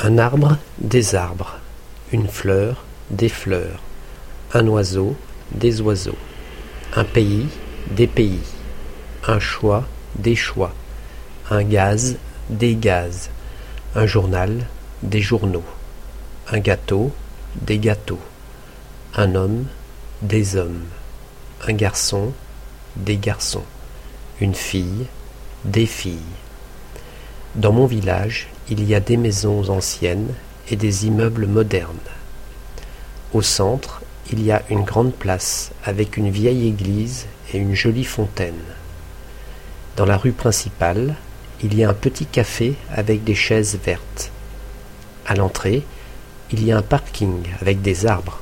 Un arbre, des arbres. Une fleur, des fleurs. Un oiseau, des oiseaux. Un pays, des pays. Un choix, des choix. Un gaz, des gaz. Un journal, des journaux. Un gâteau, des gâteaux. Un homme, des hommes. Un garçon, des garçons. Une fille, des filles. Dans mon village, il y a des maisons anciennes et des immeubles modernes. Au centre, il y a une grande place avec une vieille église et une jolie fontaine. Dans la rue principale, il y a un petit café avec des chaises vertes. À l'entrée, il y a un parking avec des arbres.